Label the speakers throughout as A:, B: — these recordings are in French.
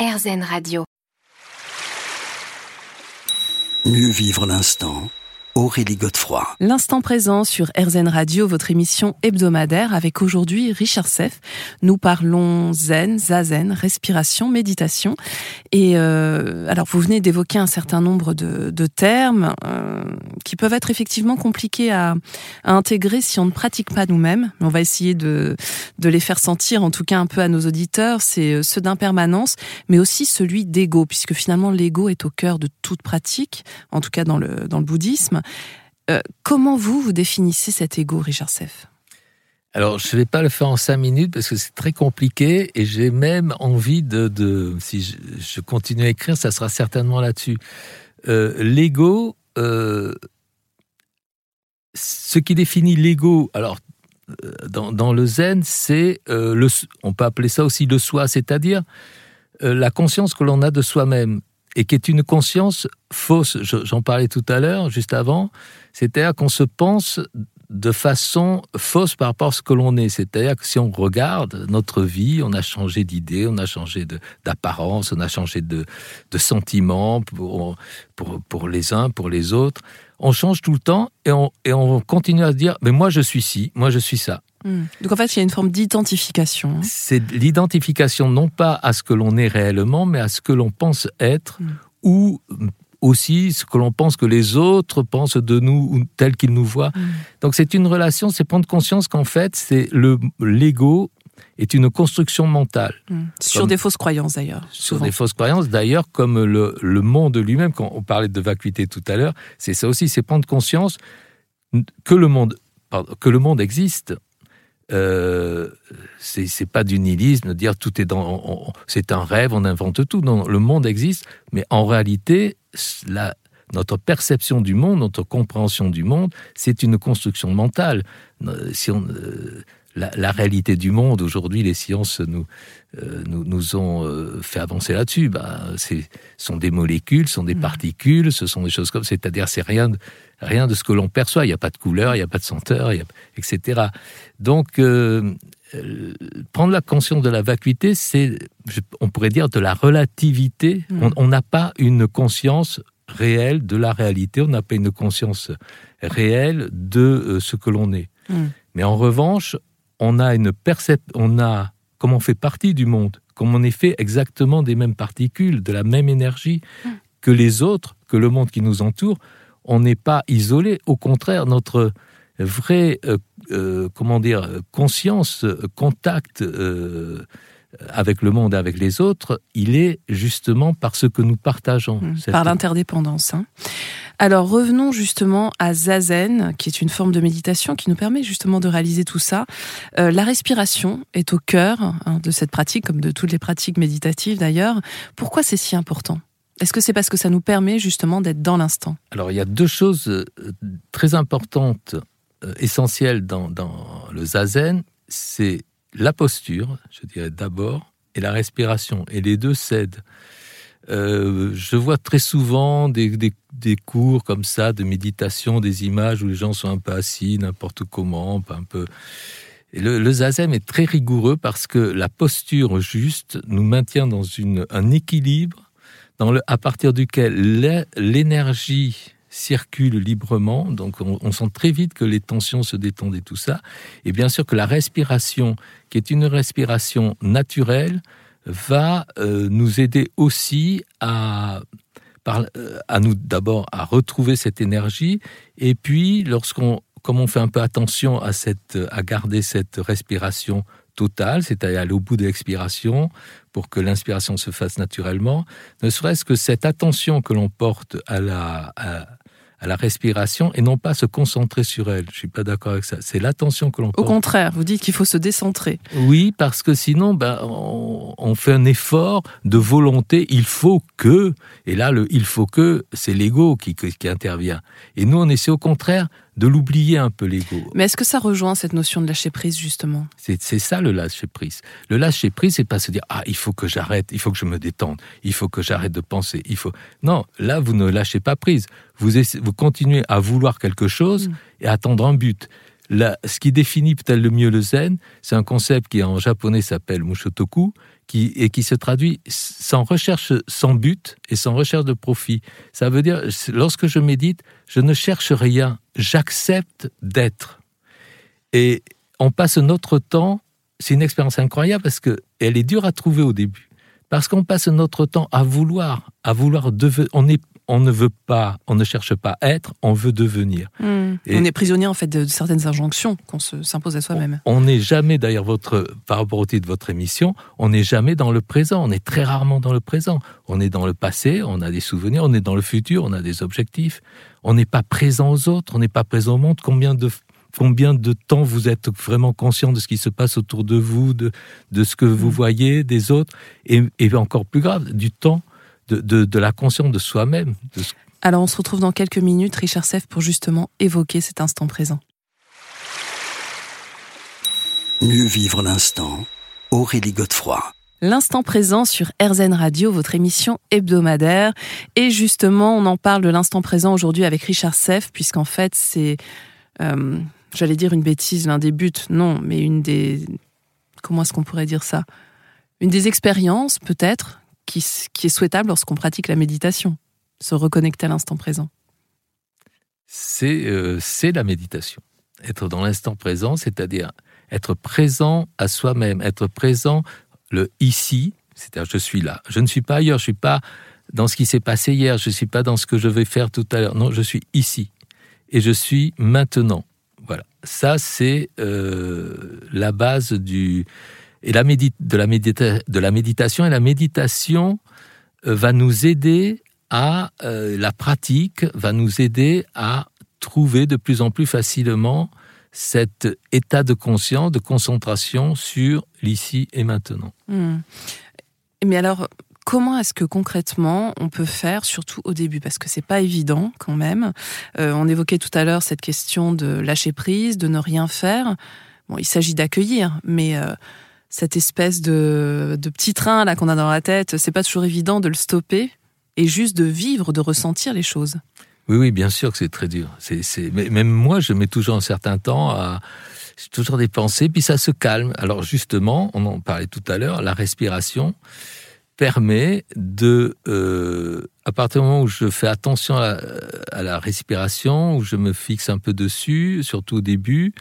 A: RZN Radio.
B: Mieux vivre l'instant Aurélie Godefroy.
C: L'instant présent sur RZN Radio, votre émission hebdomadaire avec aujourd'hui Richard Seff. Nous parlons zen, zazen, respiration, méditation. Et euh, alors vous venez d'évoquer un certain nombre de, de termes euh, qui peuvent être effectivement compliqués à, à, intégrer si on ne pratique pas nous-mêmes. On va essayer de, de les faire sentir, en tout cas un peu à nos auditeurs. C'est euh, ceux d'impermanence, mais aussi celui d'ego, puisque finalement l'ego est au cœur de toute pratique, en tout cas dans le, dans le bouddhisme. Euh, comment vous, vous définissez cet ego, Richard Seff?
D: Alors, je ne vais pas le faire en cinq minutes parce que c'est très compliqué et j'ai même envie de, de si je, continue à écrire, ça sera certainement là-dessus. Euh, l'ego, euh, ce qui définit l'ego, alors euh, dans, le zen, c'est le, on peut appeler ça aussi le soi, c'est-à-dire la conscience que l'on a de soi-même et qui est une conscience fausse. J'en parlais tout à l'heure, juste avant. C'est-à-dire qu'on se pense de façon fausse par rapport à ce que l'on est. C'est-à-dire que si on regarde notre vie, on a changé d'idée, on a changé d'apparence, on a changé de, de pour, les uns, pour les autres. On change tout le temps et on, et on continue à se dire, mais moi je suis ci, moi je suis ça.
C: Mmh. Donc en fait, il y a une forme d'identification. Hein.
D: C'est l'identification non pas à ce que l'on est réellement, mais à ce que l'on pense être mmh. ou aussi ce que l'on pense que les autres pensent de nous tel qu'ils nous voient. Mmh. Donc c'est une relation, c'est prendre conscience qu'en fait, c'est le l'ego est une construction mentale.
C: Mmh. Sur comme, des fausses croyances d'ailleurs.
D: Sur souvent. des fausses croyances d'ailleurs, comme le, le monde lui-même, quand on parlait de vacuité tout à l'heure, c'est ça aussi, c'est prendre conscience que le monde, pardon, que le monde existe, euh, c'est pas du nihilisme, dire tout est dans, c'est un rêve, on invente tout. Non, le monde existe, mais en réalité, la, notre perception du monde, notre compréhension du monde, c'est une construction mentale. Si on, euh, la, la, réalité du monde, aujourd'hui, les sciences nous, euh, nous, nous, ont euh, fait avancer là-dessus. Bah, ce sont des molécules, ce sont des mmh. particules, ce sont des choses comme, c'est-à-dire c'est rien, de, rien de ce que l'on perçoit. Il n'y a pas de couleur, il n'y a pas de senteur, il a, etc. Donc, euh, prendre la conscience de la vacuité, c'est, on pourrait dire, de la relativité. Mmh. On n'a pas une conscience réelle de la réalité, on n'a pas une conscience réelle de ce que l'on est. Mmh. Mais en revanche, on a une perception, on a, comme on fait partie du monde, comme on est fait exactement des mêmes particules, de la même énergie mmh. que les autres, que le monde qui nous entoure, on n'est pas isolé. Au contraire, notre vraie, euh, euh, comment dire, conscience, contact euh, avec le monde, avec les autres, il est justement par ce que nous partageons.
C: Mmh, par l'interdépendance. Hein. Alors revenons justement à Zazen, qui est une forme de méditation qui nous permet justement de réaliser tout ça. Euh, la respiration est au cœur hein, de cette pratique, comme de toutes les pratiques méditatives d'ailleurs. Pourquoi c'est si important? Est-ce que c'est parce que ça nous permet justement d'être dans l'instant?
D: Alors il y a deux choses euh, très importantes, euh, essentielles dans, dans le zazen, c'est la posture, je dirais d'abord, et la respiration. Et les deux s'aident. Euh, je vois très souvent des, des, des, cours comme ça de méditation, des images où les gens sont un peu assis, n'importe comment, un peu. Et le, le, zazen est très rigoureux parce que la posture juste nous maintient dans une, un équilibre dans le, à partir duquel l'énergie circule librement, donc on, sent très vite que les tensions se détendent et tout ça. Et bien sûr que la respiration, qui est une respiration naturelle, va euh, nous aider aussi à, euh, à nous d'abord à retrouver cette énergie, et puis lorsqu'on, comme on fait un peu attention à cette, à garder cette respiration totale, c'est-à-dire aller au bout de l'expiration pour que l'inspiration se fasse naturellement, ne serait-ce que cette attention que l'on porte à la, à la respiration et non pas se concentrer sur elle. Je suis pas d'accord avec ça. C'est l'attention que l'on.
C: Au contraire, vous dites qu'il faut se décentrer.
D: Oui, parce que sinon, ben, on, on, fait un effort de volonté. Il faut que, et là, le il faut que, c'est l'ego qui, qui, qui intervient. Et nous, on essaie au contraire de l'oublier un peu l'ego.
C: Mais est-ce que ça rejoint cette notion de lâcher prise justement?
D: C'est ça le lâcher prise. Le lâcher prise, c'est pas se dire ah il faut que j'arrête, il faut que je me détende, il faut que j'arrête de penser, il faut. Non, là vous ne lâchez pas prise. Vous vous continuez à vouloir quelque chose mmh. et à attendre un but. Là, ce qui définit peut-être le mieux le zen, c'est un concept qui en japonais s'appelle mushotoku, qui, et qui se traduit sans recherche, sans but et sans recherche de profit. Ça veut dire, lorsque je médite, je ne cherche rien, j'accepte d'être. Et on passe notre temps, c'est une expérience incroyable parce que elle est dure à trouver au début. Parce qu'on passe notre temps à vouloir, à vouloir devenir. On est on ne veut pas, on ne cherche pas à être, on veut devenir.
C: Hmm. on est prisonnier en fait de, certaines injonctions qu'on s'impose à soi-même.
D: On n'est jamais, d'ailleurs, votre, par rapport au titre de votre émission, on n'est jamais dans le présent. On est très rarement dans le présent. On est dans le passé, on a des souvenirs. On est dans le futur, on a des objectifs. On n'est pas présent aux autres, on n'est pas présent au monde. Combien de combien de temps vous êtes vraiment conscient de ce qui se passe autour de vous, de, de ce que vous hmm. voyez des autres, et, et encore plus grave, du temps de, la conscience de soi-même.
C: Alors on se retrouve dans quelques minutes, Richard Seff, pour justement évoquer cet instant présent.
B: Mieux vivre l'instant, Aurélie Godefroy.
C: L'instant présent sur RZN Radio, votre émission hebdomadaire. Et justement, on en parle de l'instant présent aujourd'hui avec Richard Seff, puisqu'en fait, c'est, euh, j'allais dire une bêtise, l'un des buts, non, mais une des, comment est-ce qu'on pourrait dire ça? Une des expériences, peut-être, qui, est souhaitable lorsqu'on pratique la méditation, se reconnecter à l'instant présent
D: euh, C'est la méditation. Être dans l'instant présent, c'est-à-dire être présent à soi-même, être présent le ici, c'est-à-dire je suis là. Je ne suis pas ailleurs, je ne suis pas dans ce qui s'est passé hier, je ne suis pas dans ce que je vais faire tout à l'heure. Non, je suis ici. Et je suis maintenant. Voilà. Ça, c'est euh, la base du, et la de, la méditation. Et la méditation euh, va nous aider à, euh, la pratique va nous aider à trouver de plus en plus facilement cet état de conscience, de concentration sur l'ici et maintenant.
C: Hmm. Mais alors, comment est-ce que concrètement on peut faire, surtout au début, parce que c'est pas évident quand même. Euh, on évoquait tout à l'heure cette question de lâcher prise, de ne rien faire. Bon, il s'agit d'accueillir, mais cette espèce de, petit train là qu'on a dans la tête, c'est pas toujours évident de le stopper et juste de vivre, de ressentir les choses.
D: Oui, oui, bien sûr que c'est très dur. C'est, même moi, je mets toujours un certain temps à, j'ai toujours des pensées, puis ça se calme. Alors justement, on en parlait tout à l'heure, la respiration permet de, euh, à partir du moment où je fais attention à, la respiration, où je me fixe un peu dessus, surtout au début,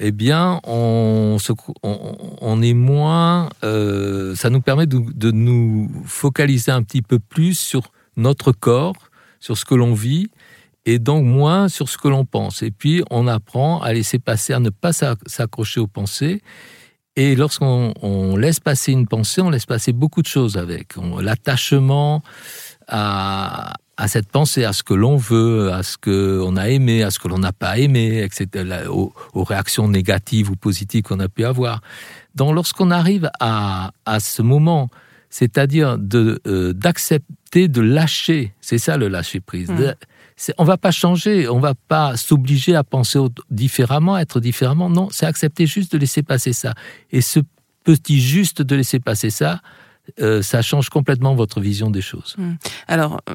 D: eh bien, on, on, est moins. Euh, ça nous permet de, nous focaliser un petit peu plus sur notre corps, sur ce que l'on vit, et donc moins sur ce que l'on pense. Et puis, on apprend à laisser passer, à ne pas s'accrocher aux pensées. Et lorsqu'on laisse passer une pensée, on laisse passer beaucoup de choses avec. L'attachement à, cette pensée, à ce que l'on veut, à ce qu'on a aimé, à ce que l'on n'a pas aimé, etc., aux, réactions négatives ou positives qu'on a pu avoir. Donc, lorsqu'on arrive à ce moment, c'est-à-dire de euh, d'accepter de lâcher, c'est ça le lâcher prise. Mmh. on va pas changer, on va pas s'obliger à penser différemment, à être différemment. Non, c'est accepter juste de laisser passer ça. Et ce petit juste de laisser passer ça, euh, ça change complètement votre vision des choses. Mmh.
C: Alors, euh,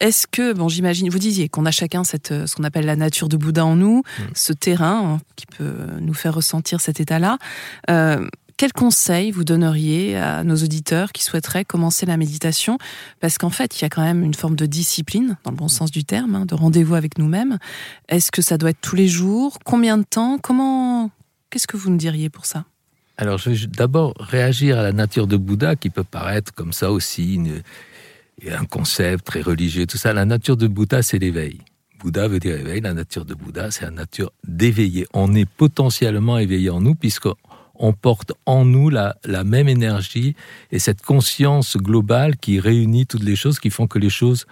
C: est-ce que, bon, j'imagine, vous disiez qu'on a chacun cette, ce qu'on appelle la nature de Bouddha en nous, mm. ce terrain hein, qui peut nous faire ressentir cet état-là. Euh, quel conseil vous donneriez à nos auditeurs qui souhaiteraient commencer la méditation? Parce qu'en fait, il y a quand même une forme de discipline, dans le bon sens du terme, hein, de rendez-vous avec nous-mêmes. Est-ce que ça doit être tous les jours? Combien de temps? Comment Qu'est-ce que vous nous diriez pour ça?
D: Alors, je vais d'abord réagir à la nature de Bouddha, qui peut paraître comme ça aussi un concept très religieux, tout ça. La nature de Bouddha, c'est l'éveil. Bouddha veut dire éveil. La nature de Bouddha, c'est la nature d'éveiller. On est potentiellement éveillé en nous, puisqu'on porte en nous la, même énergie et cette conscience globale qui réunit toutes les choses, qui font que les choses,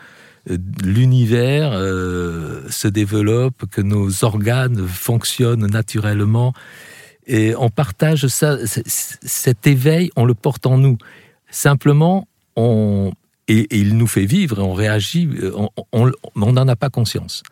D: euh, l'univers euh, se développe, que nos organes fonctionnent naturellement. Et on partage ça, cet éveil, on le porte en nous. Simplement, on, et, il nous fait vivre, on réagit, euh, on n'en a pas conscience.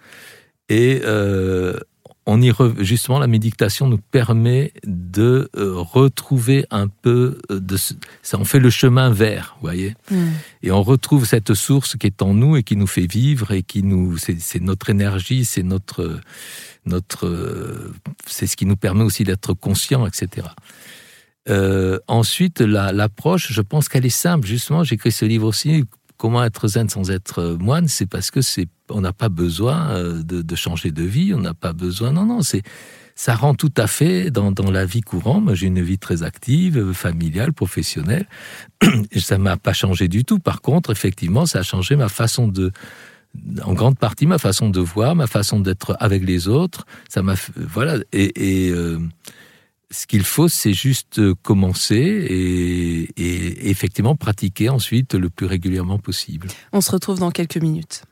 D: Et euh, on y justement, la méditation nous permet de euh, retrouver un peu de ça. On fait le chemin vers, vous voyez, mm. et on retrouve cette source qui est en nous et qui nous fait vivre et qui nous, c'est notre énergie, c'est notre notre, c'est ce qui nous permet aussi d'être conscient, etc. Euh, ensuite, l'approche, je pense qu'elle est simple. Justement, j'ai écrit ce livre aussi. Comment être zen sans être moine C'est parce que c'est, on n'a pas besoin euh, de, changer de vie. On n'a pas besoin. Non, non, c'est ça rend tout à fait dans, dans la vie courante. Moi, j'ai une vie très active, familiale, professionnelle. Et ça m'a pas changé du tout. Par contre, effectivement, ça a changé ma façon de, en grande partie, ma façon de voir, ma façon d'être avec les autres. Ça m'a, voilà. Et, et euh, ce qu'il faut, c'est juste commencer et, et, effectivement pratiquer ensuite le plus régulièrement possible.
C: On se retrouve dans quelques minutes.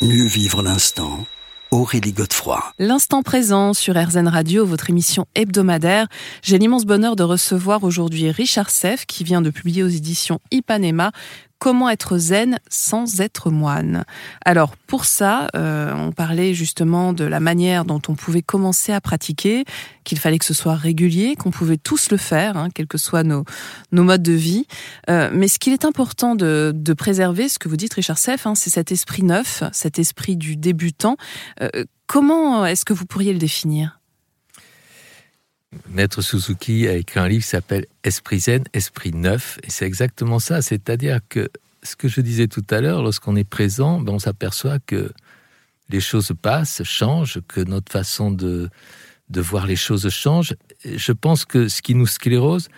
B: Mieux vivre l'instant. Aurélie Godefroy.
C: L'instant présent sur RZN Radio, votre émission hebdomadaire. J'ai l'immense bonheur de recevoir aujourd'hui Richard Seff qui vient de publier aux éditions Ipanema Comment être zen sans être moine Alors pour ça, euh, on parlait justement de la manière dont on pouvait commencer à pratiquer, qu'il fallait que ce soit régulier, qu'on pouvait tous le faire, hein, quels que soient nos, nos modes de vie. Euh, mais ce qu'il est important de, de, préserver, ce que vous dites Richard Seff, hein, c'est cet esprit neuf, cet esprit du débutant. Euh, comment est-ce que vous pourriez le définir?
D: Maître Suzuki a écrit un livre qui s'appelle Esprit Zen, Esprit Neuf. Et c'est exactement ça. C'est-à-dire que ce que je disais tout à l'heure, lorsqu'on est présent, ben on s'aperçoit que les choses passent, changent, que notre façon de, de voir les choses change. Je pense que ce qui nous sclérose,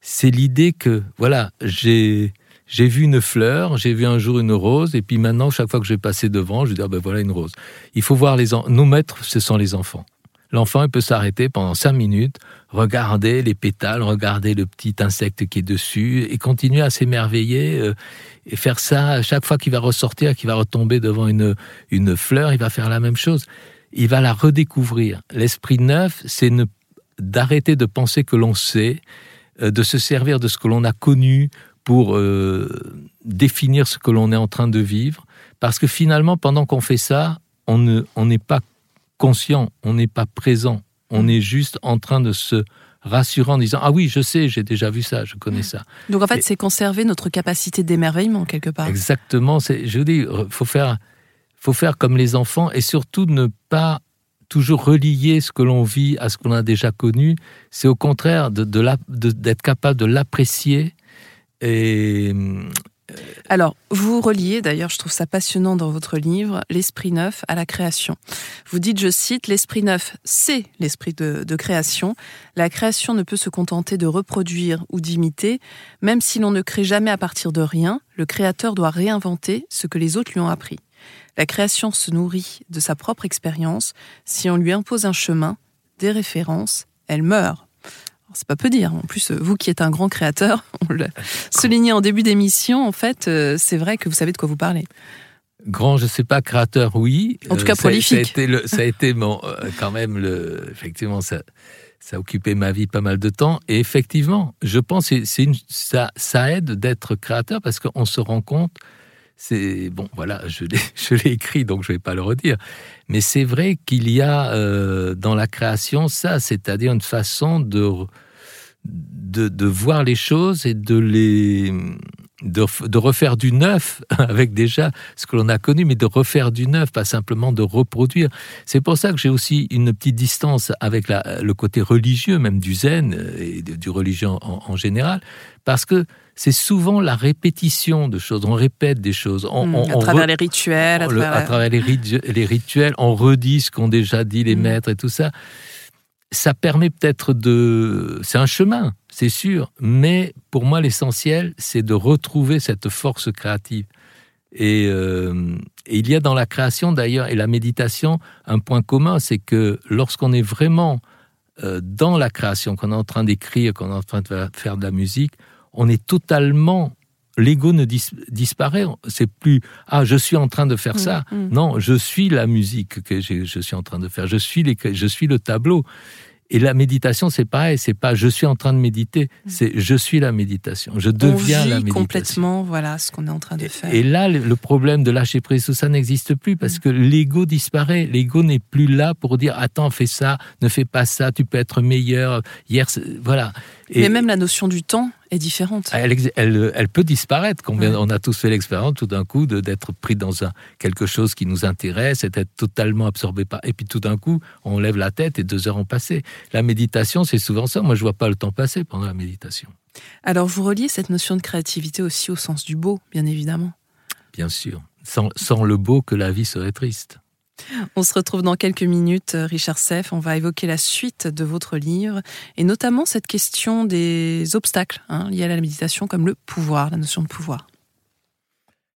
D: c'est l'idée que, voilà, j'ai, j'ai vu une fleur, j'ai vu un jour une rose, et puis maintenant, chaque fois que je vais passer devant, je dis, ah ben voilà une rose. Il faut voir les, nos maîtres, ce sont les enfants l'enfant peut s'arrêter pendant cinq minutes, regarder les pétales, regarder le petit insecte qui est dessus et continuer à s'émerveiller euh, et faire ça à chaque fois qu'il va ressortir, qu'il va retomber devant une, une fleur, il va faire la même chose. Il va la redécouvrir. L'esprit neuf, c'est d'arrêter de penser que l'on sait, euh, de se servir de ce que l'on a connu pour euh, définir ce que l'on est en train de vivre. Parce que finalement, pendant qu'on fait ça, on n'est on pas conscient, on n'est pas présent, on est juste en train de se rassurer en disant ah oui je sais j'ai déjà vu ça je connais ça.
C: Donc en fait c'est conserver notre capacité d'émerveillement quelque part.
D: Exactement c'est je dis faut faire faut faire comme les enfants et surtout ne pas toujours relier ce que l'on vit à ce qu'on a déjà connu. C'est au contraire de d'être capable de l'apprécier et
C: alors, vous reliez, d'ailleurs, je trouve ça passionnant dans votre livre, l'esprit neuf à la création. Vous dites, je cite, l'esprit neuf, c'est l'esprit de, création. La création ne peut se contenter de reproduire ou d'imiter. Même si l'on ne crée jamais à partir de rien, le créateur doit réinventer ce que les autres lui ont appris. La création se nourrit de sa propre expérience. Si on lui impose un chemin, des références, elle meurt c'est pas peu dire. En plus, vous qui êtes un grand créateur, on l'a souligné en début d'émission, en fait, euh, c'est vrai que vous savez de quoi vous parlez.
D: Grand, je sais pas, créateur, oui.
C: En tout cas, euh, prolifique.
D: Ça, a été, le, ça a été mon, euh, quand même, le, effectivement, ça, ça a occupé ma vie pas mal de temps. Et effectivement, je pense que ça aide d'être créateur parce qu'on se rend compte c'est bon, voilà, je l'ai écrit, donc je vais pas le redire. Mais c'est vrai qu'il y a euh, dans la création ça, c'est-à-dire une façon de, de, voir les choses et de les de, refaire du neuf avec déjà ce que l'on a connu, mais de refaire du neuf, pas simplement de reproduire. C'est pour ça que j'ai aussi une petite distance avec le côté religieux, même du zen et du religieux en, en général, parce que c'est souvent la répétition de choses. On répète des choses. On,
C: à travers les rituels.
D: À, travers... les, les, rituels, on redit ce qu'ont déjà dit les hmm. maîtres et tout ça. Ça permet peut-être de... C'est un chemin c'est sûr, mais pour moi l'essentiel, c'est de retrouver cette force créative. Euh, et, il y a dans la création d'ailleurs et la méditation un point commun, c'est que lorsqu'on est vraiment euh, dans la création, qu'on est en train d'écrire, qu'on est en train de faire de la musique, on est totalement l'ego ne disparaît. C'est plus ah je suis en train de faire mmh, ça. Mmh. Non, je suis la musique que je suis en train de faire. Je suis les, je suis le tableau. Et la méditation, c'est pareil, c'est pas je suis en train de méditer, mm. c'est je suis la méditation, je deviens la méditation.
C: complètement, voilà, ce qu'on est en train de faire.
D: Et, là, le problème de lâcher prise, tout ça n'existe plus parce mm. que l'ego disparaît. L'ego n'est plus là pour dire attends, fais ça, ne fais pas ça, tu peux être meilleur. Hier, voilà.
C: Et Mais même la notion du temps est différente.
D: Elle, elle, elle peut disparaître. Combien, On a tous fait l'expérience tout d'un coup d'être pris dans un, quelque chose qui nous intéresse et d'être totalement absorbé par. Et puis tout d'un coup, on lève la tête et deux heures ont passé. La méditation, c'est souvent ça. Moi, je vois pas le temps passer pendant la méditation.
C: Alors, vous reliez cette notion de créativité aussi au sens du beau, bien évidemment.
D: Bien sûr. Sans, sans le beau, que la vie serait triste.
C: On se retrouve dans quelques minutes, Richard Seff. On va évoquer la suite de votre livre et notamment cette question des obstacles hein, liés à la méditation comme le pouvoir, la notion de pouvoir.